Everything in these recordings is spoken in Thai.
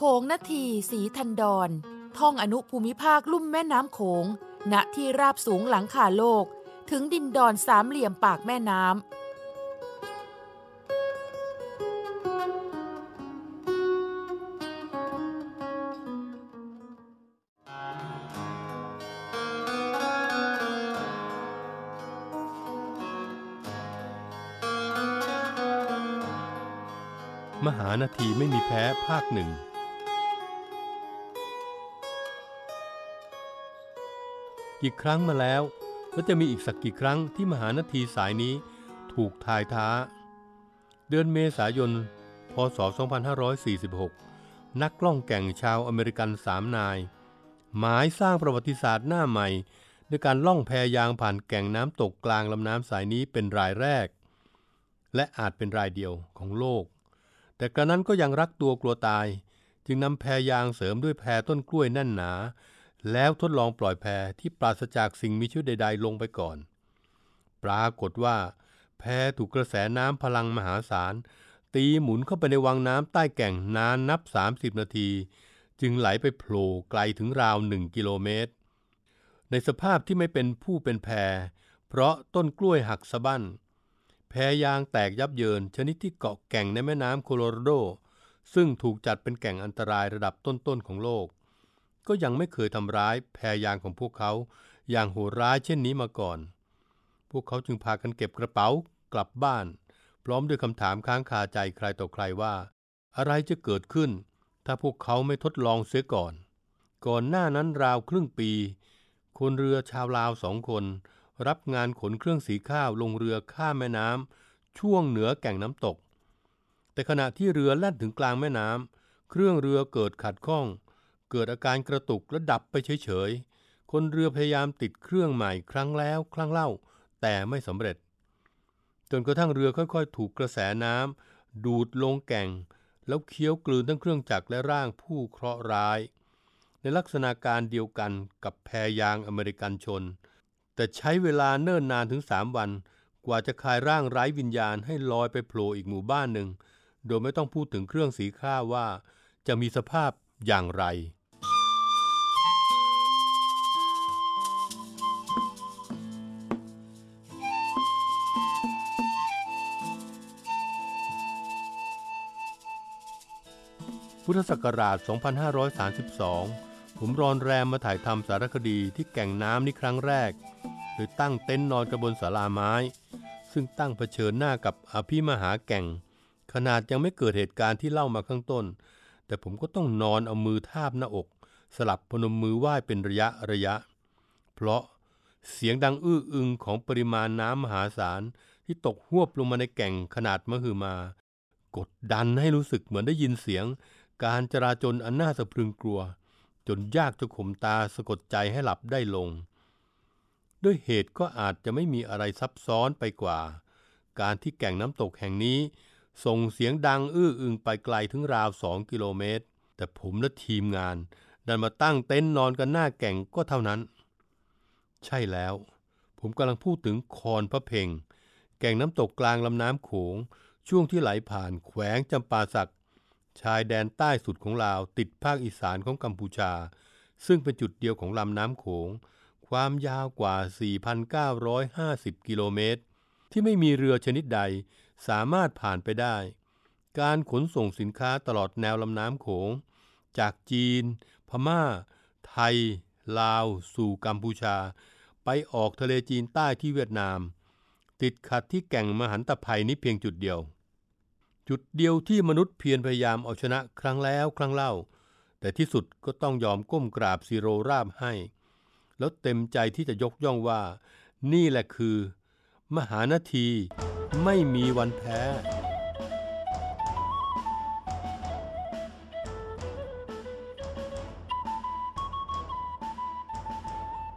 โขงนาทีสีทันดอนท่องอนุภูมิภาคลุ่มแม่น้ำโขง ณที่ราบสูงหลังคาโลก ถึงดินดอนสามเหลี่ยมปากแม่น้ำมหานาทีไม่มีแพ้ภาคหนึ่ง กี่ครั้งมาแล้ว และจะมีอีกสักกี่ครั้งที่มหานาทีสายนี้ถูกทายท้า เดือนเมษายน พศ 2546 นักล่องแก่งชาวอเมริกันสามนาย หมายสร้างประวัติศาสตร์หน้าใหม่ด้วยการล่องแพยางผ่านแก่งน้ำตกกลางลำน้ำสายนี้เป็นรายแรก และอาจเป็นรายเดียวของโลก แต่กระนั้นก็ยังรักตัวกลัวตาย จึงนำแพยางเสริมด้วยแพต้นกล้วยแน่นหนา แล้วทดลองปล่อยแพที่ปราศจากสิ่งมีชีวิตใด ๆ ลงไปก่อน ปรากฏว่า แพถูกกระแสน้ำพลังมหาศาล ตีหมุนเข้าไปในวังน้ำใต้แก่งนานนับ 30 นาที จึงไหลไปโผล่ไกลถึงราวหนึ่งกิโลเมตร ในสภาพที่ไม่เป็นผู้เป็นแพเพราะต้นกล้วยหักสะบั้น แพยางแตกยับเยินชนิดที่เกาะแก่งในแม่น้ำโคโลราโด ซึ่งถูกจัดเป็นแก่งอันตรายระดับต้นๆของโลก ก็ยังไม่เคยทำร้ายแพยางของพวกเขา อย่างโหดร้ายเช่นนี้มาก่อน พวกเขาจึงพากันเก็บกระเป๋ากลับบ้าน พร้อมด้วยคำถามค้างคาใจใครต่อใครว่า อะไรจะเกิดขึ้น ถ้าพวกเขาไม่ทดลองเสียก่อน ก่อนหน้านั้นราวครึ่งปี คนเรือชาวลาวสองคน รับงานขนเครื่องสีข้าวลงเรือข้ามแม่น้ำช่วงเหนือแก่งน้ำตก แต่ขณะที่เรือแล่นถึงกลางแม่น้ำเครื่องเรือเกิดขัดข้อง เกิดอาการกระตุกและดับไปเฉยๆ คนเรือพยายามติดเครื่องใหม่ครั้งแล้วครั้งเล่า แต่ไม่สำเร็จ จนกระทั่งเรือค่อยๆ ถูกกระแสน้ำดูดลงแก่ง แล้วเคี้ยวกลืนทั้งเครื่องจักรและร่างผู้เคราะห์ร้าย ในลักษณะการเดียวกันกับแพยางอเมริกันชน แต่ใช้เวลาเนิ่นนานถึงสามวัน กว่าจะคลายร่างไร้วิญญาณให้ลอยไปโผล่อีกหมู่บ้านหนึ่งโดยไม่ต้องพูดถึงเครื่องสีข้าวว่าจะมีสภาพอย่างไร พุทธศักราช 2532 ผมรอนแรมมาถ่ายทำสารคดีที่แก่งน้ำนี่ครั้งแรก โดยตั้งเต็นท์นอนกระบนศาลาไม้ ซึ่งตั้งเผชิญหน้ากับอภิมหาแก่ง ขนาดยังไม่เกิดเหตุการณ์ที่เล่ามาข้างต้น แต่ผมก็ต้องนอนเอามือทาบหน้าอก สลับพนมมือไหว้เป็นระยะระยะ เพราะเสียงดังอื้ออึงของปริมาณน้ำมหาศาลที่ตกหวบลงมาในแก่งขนาดมหึมา กดดันให้รู้สึกเหมือนได้ยินเสียง การจราจรอันน่าสะพรึงกลัว จนยากจะข่มตาสะกดใจให้หลับได้ลง ด้วยเหตุก็อาจจะไม่มีอะไรซับซ้อนไปกว่า การที่แก่งน้ำตกแห่งนี้ส่งเสียงดังอื้ออึงไปไกลถึงราวสองกิโลเมตร แต่ผมและทีมงานดันมาตั้งเต็นท์นอนกันหน้าแก่งก็เท่านั้น ใช่แล้ว ผมกำลังพูดถึงคอนพระเพ่งแก่งน้ำตกกลางลำน้ำโขงช่วงที่ไหลผ่านแขวงจำปาสัก ชายแดนใต้สุดของลาวติดภาคอีสานของกัมพูชา ซึ่งเป็นจุดเดียวของลำน้ำโขง ความยาวกว่า 4,950 กิโลเมตร ที่ไม่มีเรือชนิดใดสามารถผ่านไปได้ การขนส่งสินค้าตลอดแนวลำน้ำโขง จากจีน พม่า ไทย ลาว สู่กัมพูชา ไปออกทะเลจีนใต้ที่เวียดนาม ติดขัดที่แก่งมหันตภัยนี้เพียงจุดเดียว จุดเดียวที่มนุษย์เพียรพยายามเอาชนะครั้งแล้วครั้งเล่า แต่ที่สุดก็ต้องยอมก้มกราบซีโรราบให้ แล้วเต็มใจที่จะยกย่องว่า นี่แหละคือ มหานาทีไม่มีวันแพ้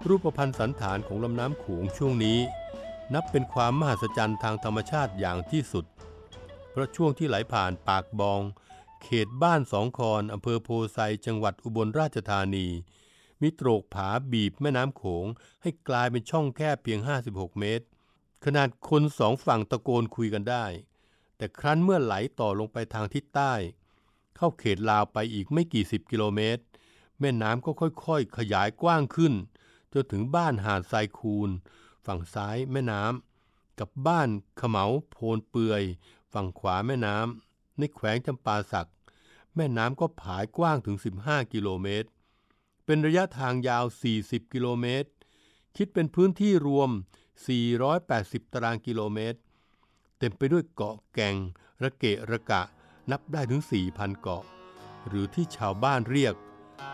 รูปพันธ์สันฐานของลำน้ำโขงช่วงนี้ นับเป็นความมหัศจรรย์ทางธรรมชาติอย่างที่สุด เพราะช่วงที่ไหลผ่านปากบอง เขตบ้านสองคอนอำเภอโพไซจังหวัดอุบลราชธานี มีโตรกผาบีบแม่น้ำโขง ให้กลายเป็นช่องแคบเพียง 56 เมตร ขนาดคนสองฝั่งตะโกนคุยกันได้ แต่ครั้นเมื่อไหลต่อลงไปทางทิศใต้ เข้าเขตลาวไปอีกไม่กี่สิบกิโลเมตร แม่น้ำก็ค่อยๆ ขยายกว้างขึ้นจนถึงบ้านหาดทรายคูน ฝั่งซ้ายแม่น้ำกับบ้านขมเหลาโพนเปือย ฝั่งขวาแม่น้ำในแขวงจำปาสัก แม่น้ำก็ผายกว้างถึง 15 กิโลเมตร เป็นระยะทางยาว 40 กิโลเมตร คิดเป็นพื้นที่รวม 480 ตารางกิโลเมตร เต็มไปด้วยเกาะแก่ง ระเกะระกะ นับได้ถึง 4,000 เกาะ หรือที่ชาวบ้านเรียก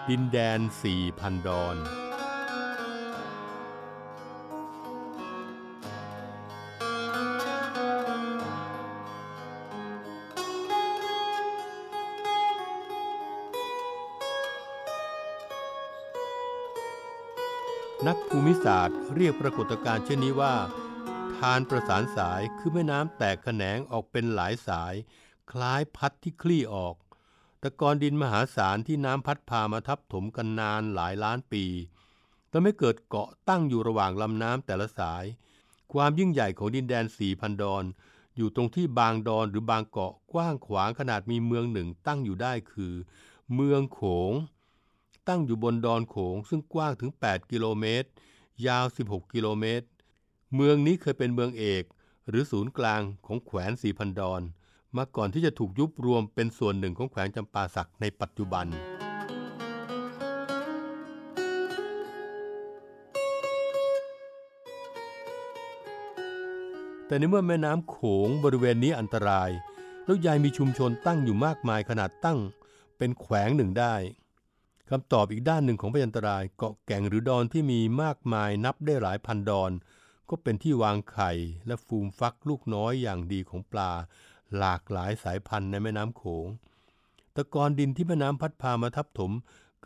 ดินแดน 4,000 ดอน นักภูมิศาสตร์เรียกปรากฏการณ์เช่นนี้ว่า ทานประสานสายคือแม่น้ำแตกแขนงออกเป็นหลายสาย คล้ายพัดที่คลี่ออก ตะกอนดินมหาศาลที่น้ำพัดพามาทับถมกันนานหลายล้านปีทำให้เกิดเกาะตั้งอยู่ระหว่างลำน้ำแต่ละสาย ความยิ่งใหญ่ของดินแดนสี่พันดอนอยู่ตรงที่บางดอนหรือบางเกาะกว้างขวางขนาดมีเมืองหนึ่งตั้งอยู่ได้คือ เมืองโขง ตั้งอยู่บนดอนโขงซึ่งกว้างถึง 8 กิโลเมตร ยาว 16 กิโลเมตร เมืองนี้เคยเป็นเมืองเอก หรือศูนย์กลางของแขวนสีพันดอน มาก่อนที่จะถูกยุบรวมเป็นส่วนหนึ่งของแขวงจำปาสักในปัจจุบันแต่ในเมื่อแม่น้ำโขงบริเวณนี้อันตราย แล้วยายมีชุมชนตั้งอยู่มากมายขนาดตั้ง เป็นแขวงหนึ่งได้ คำตอบอีกด้านหนึ่งของพยันตรายเกาะแก่งหรือดอนที่มีมากมายนับได้หลายพันดอน ก็เป็นที่วางไข่และฟูมฟักลูกน้อยอย่างดีของปลา หลากหลายสายพันธุ์ในแม่น้ำโขงตะกอนดินที่แม่น้ำพัดพามาทับถม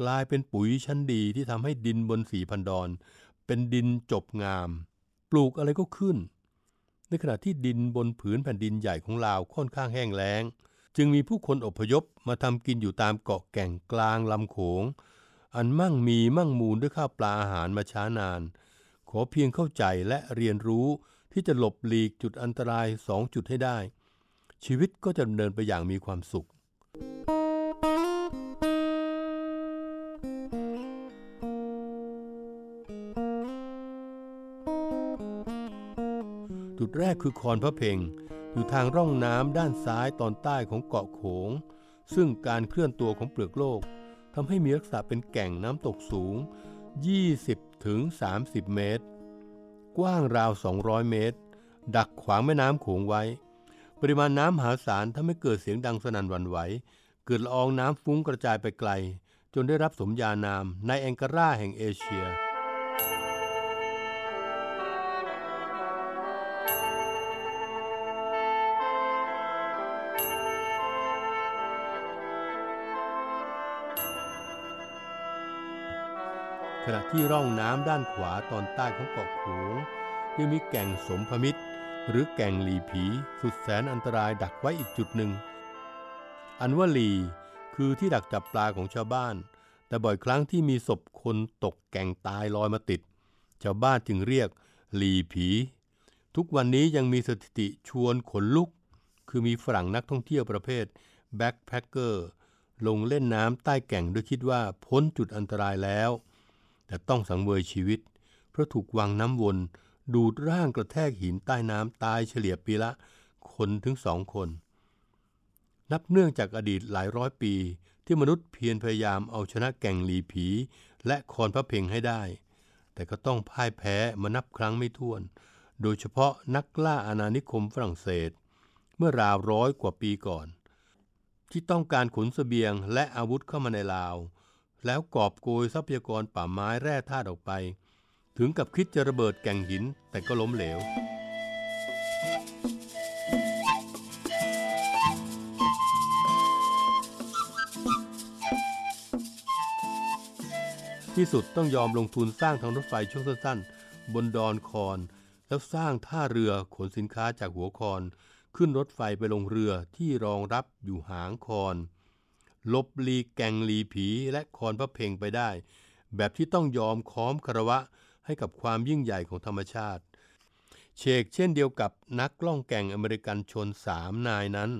กลายเป็นปุ๋ยชั้นดีที่ทำให้ดินบนสีพันดอน เป็นดินจบงาม ปลูกอะไรก็ขึ้น ในขณะที่ดินบนผืนแผ่นดินใหญ่ของลาวค่อนข้างแห้งแล้ง จึงมีผู้คนอพยพมาทำกินอยู่ตามเกาะแก่งกลางลำโขง อันมั่งมีมั่งมูลด้วยข้าวปลาอาหารมาช้านาน ขอเพียงเข้าใจและเรียนรู้ที่จะหลบหลีกจุดอันตรายสองจุดให้ได้ ชีวิตก็จะดำเนินไปอย่างมีความสุข จุดแรกคือคอนพระเพ่ง อยู่ทางร่องน้ำด้านซ้ายตอนใต้ของเกาะโขง ซึ่งการเคลื่อนตัวของเปลือกโลกทำให้มีลักษณะเป็นแก่งน้ำตกสูง 20ถึง30 เมตร กว้างราว 200 เมตร ดักขวางแม่น้ำโขงไว้ ปริมาณน้ำมหาศาลทำให้เกิดเสียงดังสนั่นหวั่นไหว เกิดละอองน้ำฟุ้งกระจายไปไกล จนได้รับสมญานามในแองการาแห่งเอเชีย ณะที่ร่องน้ำด้านขวาตอนใต้ของเกาะโขงยังมีแก่งสมพมิตร หรือแก่งหลีผีสุดแสนอันตรายดักไว้อีกจุดหนึ่ง อันว่าหลีคือที่ดักจับปลาของชาวบ้าน แต่บ่อยครั้งที่มีศพคนตกแก่งตายลอยมาติด ชาวบ้านจึงเรียกหลีผี ทุกวันนี้ยังมีสถิติชวนขนลุก คือมีฝรั่งนักท่องเที่ยวประเภทแบ็คแพคเกอร์ลงเล่นน้ำใต้แก่งด้วยคิดว่าพ้นจุดอันตรายแล้ว แต่ต้องสังเวยชีวิต เพราะถูกวังน้ำวน ดูดร่างกระแทกหินใต้น้ำตายเฉลี่ยปีละคนถึงสองคน นับเนื่องจากอดีตหลายร้อยปี ที่มนุษย์เพียรพยายามเอาชนะแก่งหลีผี และคอนพระเพ่งให้ได้ แต่ก็ต้องพ่ายแพ้มานับครั้งไม่ถ้วน โดยเฉพาะนักล่าอาณานิคมฝรั่งเศส เมื่อราวร้อยกว่าปีก่อน ที่ต้องการขนสเสบียงและอาวุธเข้ามาในลาว แล้วกอบโกยทรัพยากรป่าไม้แร่ธาตุออกไป ถึงกับคิดจะระเบิดแก่งหินแต่ก็ล้มเหลว ที่สุดต้องยอมลงทุนสร้างทางรถไฟช่วงสั้นๆ บนดอนคอน แล้วสร้างท่าเรือขนสินค้าจากหัวคอน ขึ้นรถไฟไปลงเรือที่รองรับอยู่หางคอน ลบลีแกงลีผีและคอนพระเพงไปได้ แบบที่ต้องยอมค้อมคารวะให้กับความยิ่งใหญ่ของธรรมชาติเชกเช่นเดียวกับนักล่องแก่งอเมริกันชนสามนายนั้น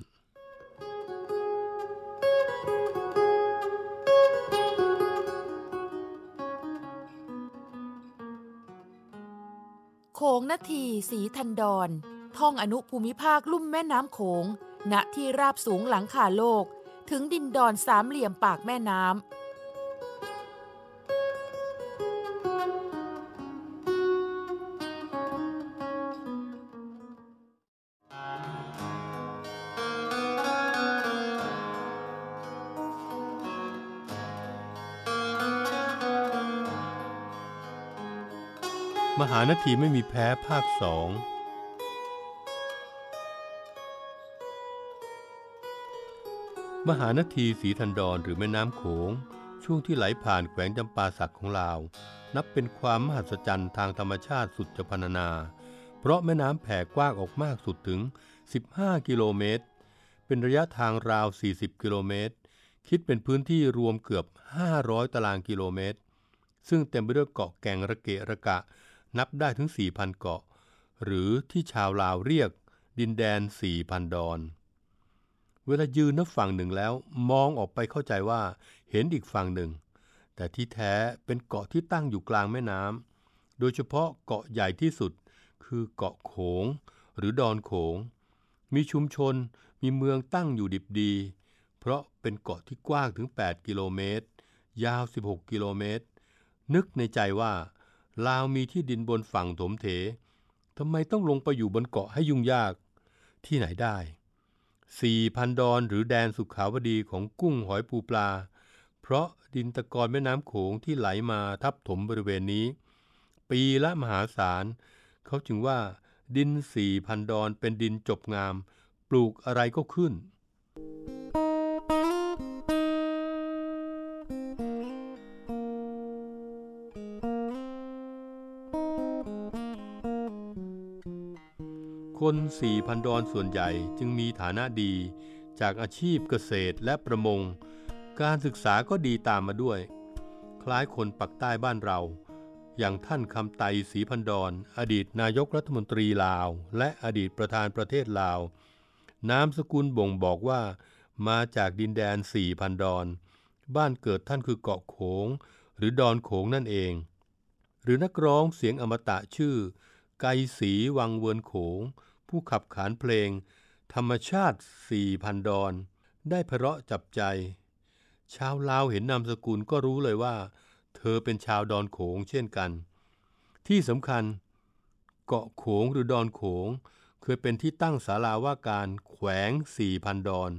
โขงนาทีสีทันดอน ท่องอนุภูมิภาคลุ่มแม่น้ำโขง ณที่ราบสูงหลังคาโลก ถึงดินดอนสามเหลี่ยมปากแม่น้ำมหานาทีไม่มีแพ้ภาคสอง มหานทีสีทันดอนหรือแม่น้ำโขง ช่วงที่ไหลผ่านแขวงจำปาสักของลาว นับเป็นความมหัศจรรย์ทางธรรมชาติสุดจะพรรณนา เพราะแม่น้ำแผ่กว้างออกมากสุดถึง 15 กิโลเมตร เป็นระยะทางราว 40 กิโลเมตร คิดเป็นพื้นที่รวมเกือบ 500 ตารางกิโลเมตร ซึ่งเต็มไปด้วยเกาะแก่งระเกะระกะ นับได้ถึง 4,000 เกาะ หรือที่ชาวลาวเรียก ดินแดน 4,000 ดอน เวลายืนนับฝั่งหนึ่งแล้วมองออกไปเข้าใจว่าเห็นอีกฝั่งหนึ่ง แต่ที่แท้เป็นเกาะที่ตั้งอยู่กลางแม่น้ำโดยเฉพาะเกาะใหญ่ที่สุด คือเกาะโขง หรือดอนโขง มีชุมชนมีเมืองตั้งอยู่ดิบดี เพราะเป็นเกาะที่กว้างถึง 8 กิโลเมตร ยาว 16 กิโลเมตร นึกในใจว่าลาวมีที่ดินบนฝั่งถมเถทำไมต้องลงไปอยู่บนเกาะให้ยุ่งยาก ที่ไหนได้ สี่พันดอนหรือแดนสุขาวดีของกุ้งหอยปูปลา เพราะดินตะกอนแม่น้ำโขงที่ไหลมาทับถมบริเวณนี้ ปีละมหาศาล เขาจึงว่า ดินสี่พันดอนเป็นดินจบงาม ปลูกอะไรก็ขึ้นค นสี่พันดอนส่วนใหญ่จึงมีฐานะดี จากอาชีพเกษตรและประมง การศึกษาก็ดีตามมาด้วย คล้ายคนปักษ์ใต้บ้านเรา อย่างท่านคำไตศรีพันดอนอดีตนายกรัฐมนตรีลาว และอดีตประธานประเทศลาว นามสกุลบ่งบอกว่า มาจากดินแดนสี่พันดอน บ้านเกิดท่านคือเกาะโขง หรือดอนโขงนั่นเอง หรือนักร้องเสียงอมตะชื่อไกรศรีวังเวินโขง ผู้ขับขานเพลง ธรรมชาติสี่พันดอน ได้เพราะจับใจ ชาวลาวเห็นนามสกุลก็รู้เลยว่า เธอเป็นชาวดอนโขงเช่นกัน ที่สำคัญ เกาะโขงหรือดอนโขง เคยเป็นที่ตั้งศาลาว่าการแขวงสี่พันดอน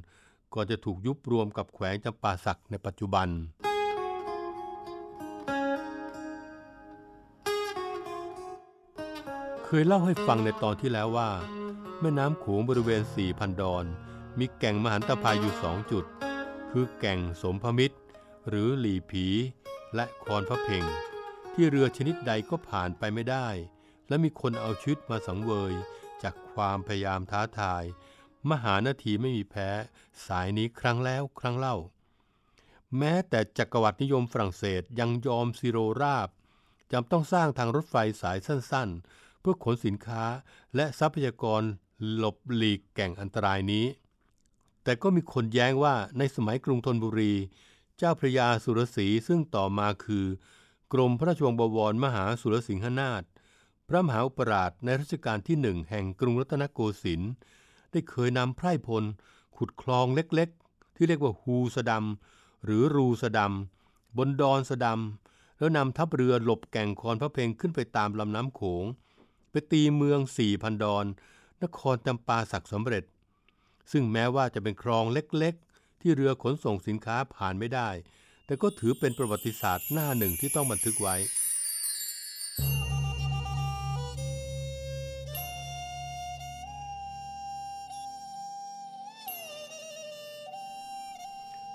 ก่อนจะถูกยุบรวมกับแขวงจำปาสักในปัจจุบันเคยเล่าให้ฟังในตอนที่แล้วว่า แม่น้ำโขงบริเวณ 4,000 ดอน มีแก่งมหันตภัยอยู่สองจุด คือแก่งสมพมิตร หรือหลีผี และคอนพระเพ่งที่เรือชนิดใดก็ผ่านไปไม่ได้ และมีคนเอาชีวิตมาสังเวย จากความพยายามท้าทาย มหานาทีไม่มีแพ้ สายนี้ครั้งแล้วครั้งเล่า แม้แต่จักรวรรดินิยมฝรั่งเศสยังยอมซิโรราบจำต้องสร้างทางรถไฟสายสั้นๆ เพื่อขนสินค้าและทรัพยากร หลบหลีกแก่งอันตรายนี้ แต่ก็มีคนแย้งว่าในสมัยกรุงธนบุรี เจ้าพระยาสุรศรีซึ่งต่อมาคือกรมพระราชวังบวรมหาสุรสิงหนาถพระมหาอุปราชในรัชกาลที่หนึ่งแห่งกรุงรัตนโกสินทร์ได้เคยนำไพร่พล ขุดคลองเล็กๆ ที่เรียกว่าฮูสะดำหรือรูสะดำบนดอนสะดำแล้วนำทัพเรือหลบแก่งคอนพระเพลงขึ้นไปตามลำน้ำโขง ไปตีเมืองสี่พันดอน นครจำปาสักสำเร็จ ซึ่งแม้ว่าจะเป็นคลองเล็กๆ ที่เรือขนส่งสินค้าผ่านไม่ได้ แต่ก็ถือเป็นประวัติศาสตร์หน้าหนึ่งที่ต้องบันทึกไว้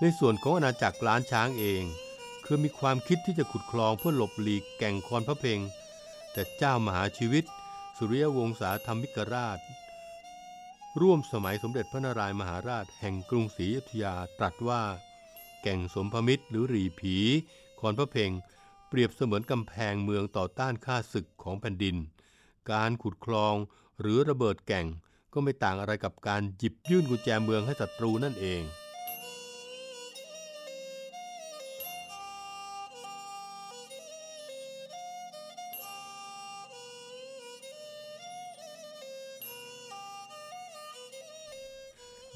ในส่วนของอาณาจักรล้านช้างเอง คือมีความคิดที่จะขุดคลองเพื่อหลบหลีกแก่งคอนพระเพงแต่เจ้ามหาชีวิต สุริยวงศาธรรมิกราช ร่วมสมัยสมเด็จพระนารายมหาราชแห่งกรุงศรีอยุธยาตรัสว่า แก่งสมพมิตรหรือหรีผีคอนพระเพงเปรียบเสมือนกำแพงเมืองต่อต้านข้าศึกของแผ่นดิน การขุดคลองหรือระเบิดแก่งก็ไม่ต่างอะไรกับการหยิบยื่นกุญแจเมืองให้ศัตรูนั่นเอง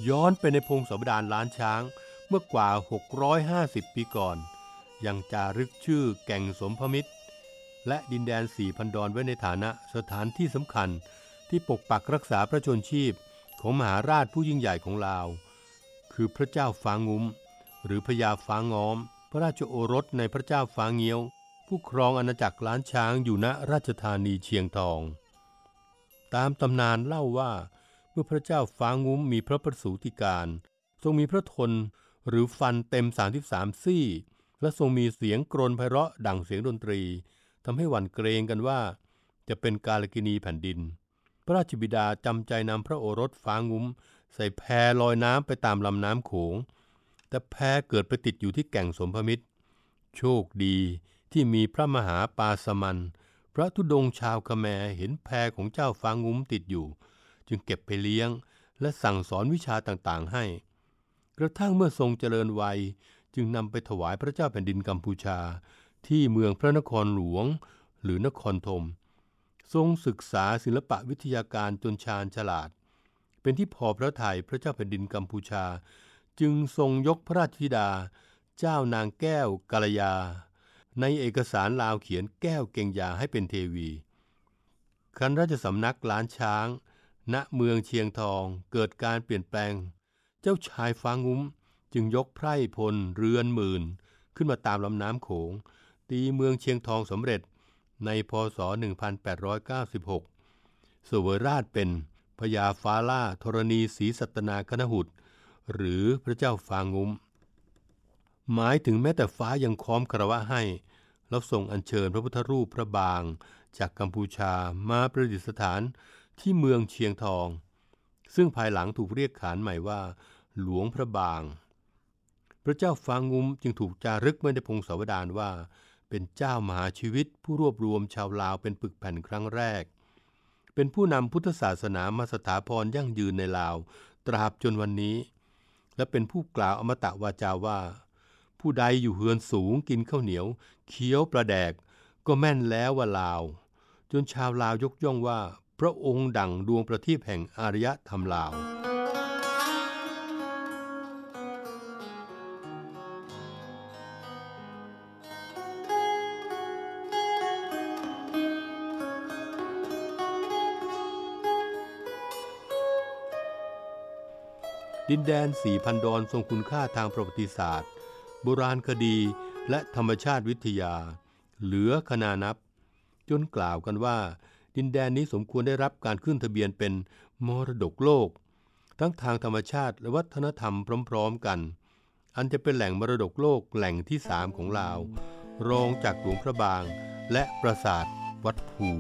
ย้อนไปในพงศาวดารล้านช้างเมื่อกว่า 650 ปีก่อน ยังจารึกชื่อแก่งสมพมิตร และดินแดนสี่พันดอนไว้ในฐานะสถานที่สำคัญที่ปกปักรักษาพระชนชีพของมหาราชผู้ยิ่งใหญ่ของลาว คือพระเจ้าฟางงุ้ม หรือพญาฟ้างอม พระราชโอรสในพระเจ้าฟ้าเงี้ยว ผู้ครองอาณาจักรล้านช้างอยู่ณราชธานีเชียงทอง ตามตำนานเล่าว่า เมื่อพระเจ้าฟ้างุ้มมีพระประสูติการ ทรงมีพระทนหรือฟันเต็ม 33 ซี่ และทรงมีเสียงกรนไพเราะดังเสียงดนตรีทำให้หวั่นเกรงกันว่า จะเป็นกาลกินีแผ่นดิน พระราชบิดาจำใจนำพระโอรสฟ้างุ้ม ใส่แพลอยน้ำไปตามลำน้ำโขง แต่แพเกิดไปติดอยู่ที่แก่งสมพมิตร โชคดีที่มีพระมหาปาสมัน พระธุดงชาวคแมเห็นแพของเจ้าฟ้างุ้มติดอยู่ จึงเก็บไปเลี้ยง และสั่งสอนวิชาต่างๆให้ กระทั่งเมื่อทรงเจริญวัยจึงนำไปถวายพระเจ้าแผ่นดินกัมพูชา ที่เมืองพระนครหลวง หรือนครธมทรงศึกษาศิลปะวิทยาการจนชาญฉลาด เป็นที่พอพระทัยพระเจ้าแผ่นดินกัมพูชา จึงทรงยกพระราชธิดา เจ้านางแก้วกาลยา ในเอกสารลาวเขียนแก้วเก่งยาให้เป็นเทวีคันราชสำนักล้านช้าง ณเมืองเชียงทองเกิดการเปลี่ยนแปลง เจ้าชายฟ้างุ้มจึงยกไพร่พลเรือนหมื่น ขึ้นมาตามลำน้ำโขง ตีเมืองเชียงทองสำเร็จในพศ 1886เสวยราชเป็นพญาฟ้าล่าธรณีศรีสัตนาคณหุตหรือพระเจ้าฟางุ้ม หมายถึงแม้แต่ฟ้ายังค้อมคารวะให้แล้วส่งอัญเชิญพระพุทธรูปพระบาง จากกัมพูชามาประดิษฐาน ที่เมืองเชียงทอง ซึ่งภายหลังถูกเรียกขานใหม่ว่า หลวงพระบาง พระเจ้าฟางงุมจึงถูกจารึกไว้ในพงศาวดารว่า เป็นเจ้ามหาชีวิตผู้รวบรวมชาวลาวเป็นปึกแผ่นครั้งแรก เป็นผู้นำพุทธศาสนามาสถาพรยั่งยืนในลาว ตราบจนวันนี้ และเป็นผู้กล่าวอมตะวาจาว่า ผู้ใดอยู่เฮือนสูงกินข้าวเหนียว เคี้ยวประแดกก็แม่นแล้วว่าลาวจนชาวลาวยกย่องว่า พระองค์ดั่งดวงประทีปแห่งอารยธรรมลาว ดินแดนสี่พันดอนทรงคุณค่าทางประวัติศาสตร์ โบราณคดีและธรรมชาติวิทยา เหลือขนานับ จนกล่าวกันว่า ดินแดนนี้สมควรได้รับการขึ้นทะเบียนเป็นมรดกโลก ทั้งทางธรรมชาติและวัฒนธรรมพร้อม ๆ กัน อันจะเป็นแหล่งมรดกโลกแหล่งที่สามของลาว รองจากหลวงพระบาง และปราสาทวัดภู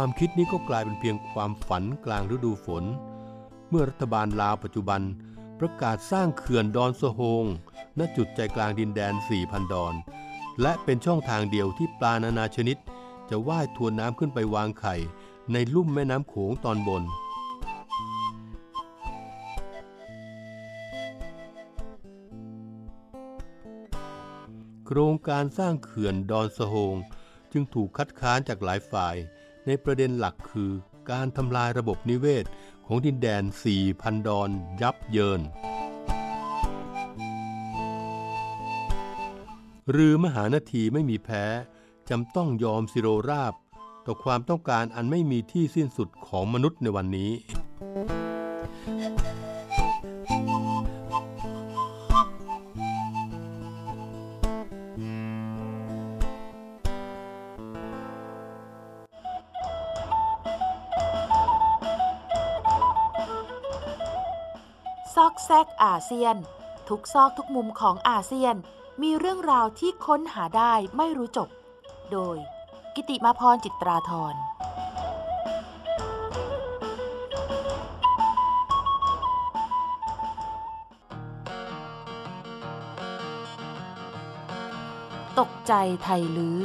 ความคิดนี้ก็กลายเป็นเพียงความฝันกลางฤดูฝน เมื่อรัฐบาลลาวปัจจุบันประกาศสร้างเขื่อนดอนสะโฮง ณ จุดใจกลางดินแดน 4,000 ดอน และเป็นช่องทางเดียวที่ปลานานาชนิด จะว่ายทวนน้ำขึ้นไปวางไข่ ในลุ่มแม่น้ำโขงตอนบน โครงการสร้างเขื่อนดอนสะโฮง จึงถูกคัดค้านจากหลายฝ่าย ในประเด็นหลักคือการทำลายระบบนิเวศของดินแดน 4,000 ดอนยับเยิน หรือมหานาทีไม่มีแพ้จำต้องยอมสิโรราบ ต่อความต้องการอันไม่มีที่สิ้นสุดของมนุษย์ในวันนี้ อกแซกอาเซียน ทุกซอกทุกมุมของอาเซียน มีเรื่องราวที่ค้นหาได้ไม่รู้จบ โดย กิติมาพรจิตราธรตกใจไทยลื้อ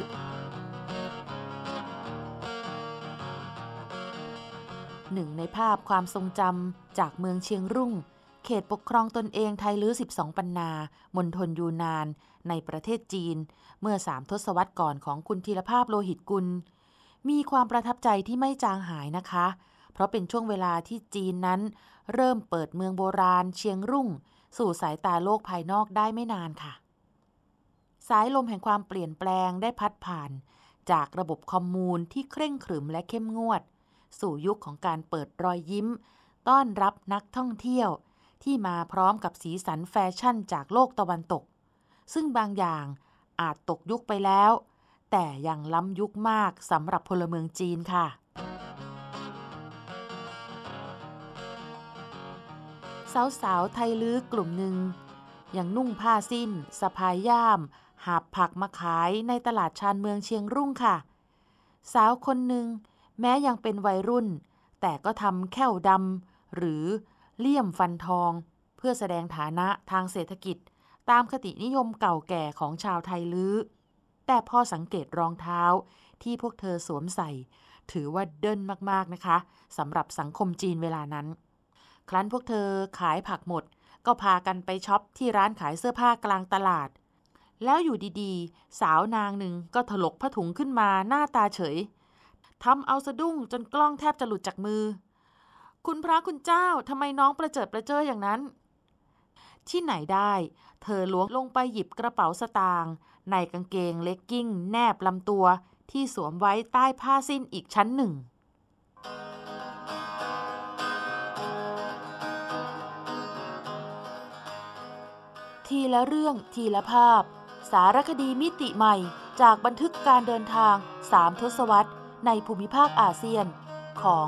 หนึ่งในภาพความทรงจำจากเมืองเชียงรุ่ง ขตปกครองตนเองไทยลื้อ 12 ปันนา มณฑลยูนาน ในประเทศจีน เมื่อสามทศวรรษก่อนของคุณธีรภาพโลหิตกุล มีความประทับใจที่ไม่จางหายนะคะ เพราะเป็นช่วงเวลาที่จีนนั้น เริ่มเปิดเมืองโบราณ เชียงรุ่ง สู่สายตาโลกภายนอกได้ไม่นานค่ะ สายลมแห่งความเปลี่ยนแปลงได้พัดผ่าน จากระบบคอมมูนที่เคร่งขรึมและเข้มงวด สู่ยุคของการเปิดรอยยิ้ม ต้อนรับนักท่องเที่ยว ที่มาพร้อมกับสีสันแฟชั่นจากโลกตะวันตก ซึ่งบางอย่างอาจตกยุคไปแล้ว แต่ยังล้ำยุคมากสำหรับพลเมืองจีนค่ะ สาวๆไทยลื้อกลุ่มหนึ่งยังนุ่งผ้าสิ้นสะพายย่าม หาบผักมาขายในตลาดชานเมืองเชียงรุ่งค่ะ สาวคนหนึ่งแม้ยังเป็นวัยรุ่น แต่ก็ทำแค่วดำหรือ เลี่ยมฟันทอง เพื่อแสดงฐานะทางเศรษฐกิจ ตามคตินิยมเก่าแก่ของชาวไทยลื้อ แต่พอสังเกตรองเท้าที่พวกเธอสวมใส่ ถือว่าเดินมากๆนะคะสำหรับสังคมจีนเวลานั้น ครั้นพวกเธอขายผักหมด ก็พากันไปช็อปที่ร้านขายเสื้อผ้ากลางตลาด แล้วอยู่ดีๆ สาวนางหนึ่งก็ถลกผ้าถุงขึ้นมาหน้าตาเฉยทำเอาสะดุ้งจนกล้องแทบจะหลุดจากมือ คุณพระคุณเจ้าทำไมน้องประเจิดประเจ้ออย่างนั้น ที่ไหนได้ เธอล้วงลงไปหยิบกระเป๋าสตางค์ในกางเกงเลกกิ้ง แนบลำตัวที่สวมไว้ใต้ผ้าสิ้นอีกชั้นหนึ่ง ทีละเรื่องทีละภาพ สารคดีมิติใหม่จากบันทึกการเดินทางสามทศวรรษในภูมิภาคอาเซียนของ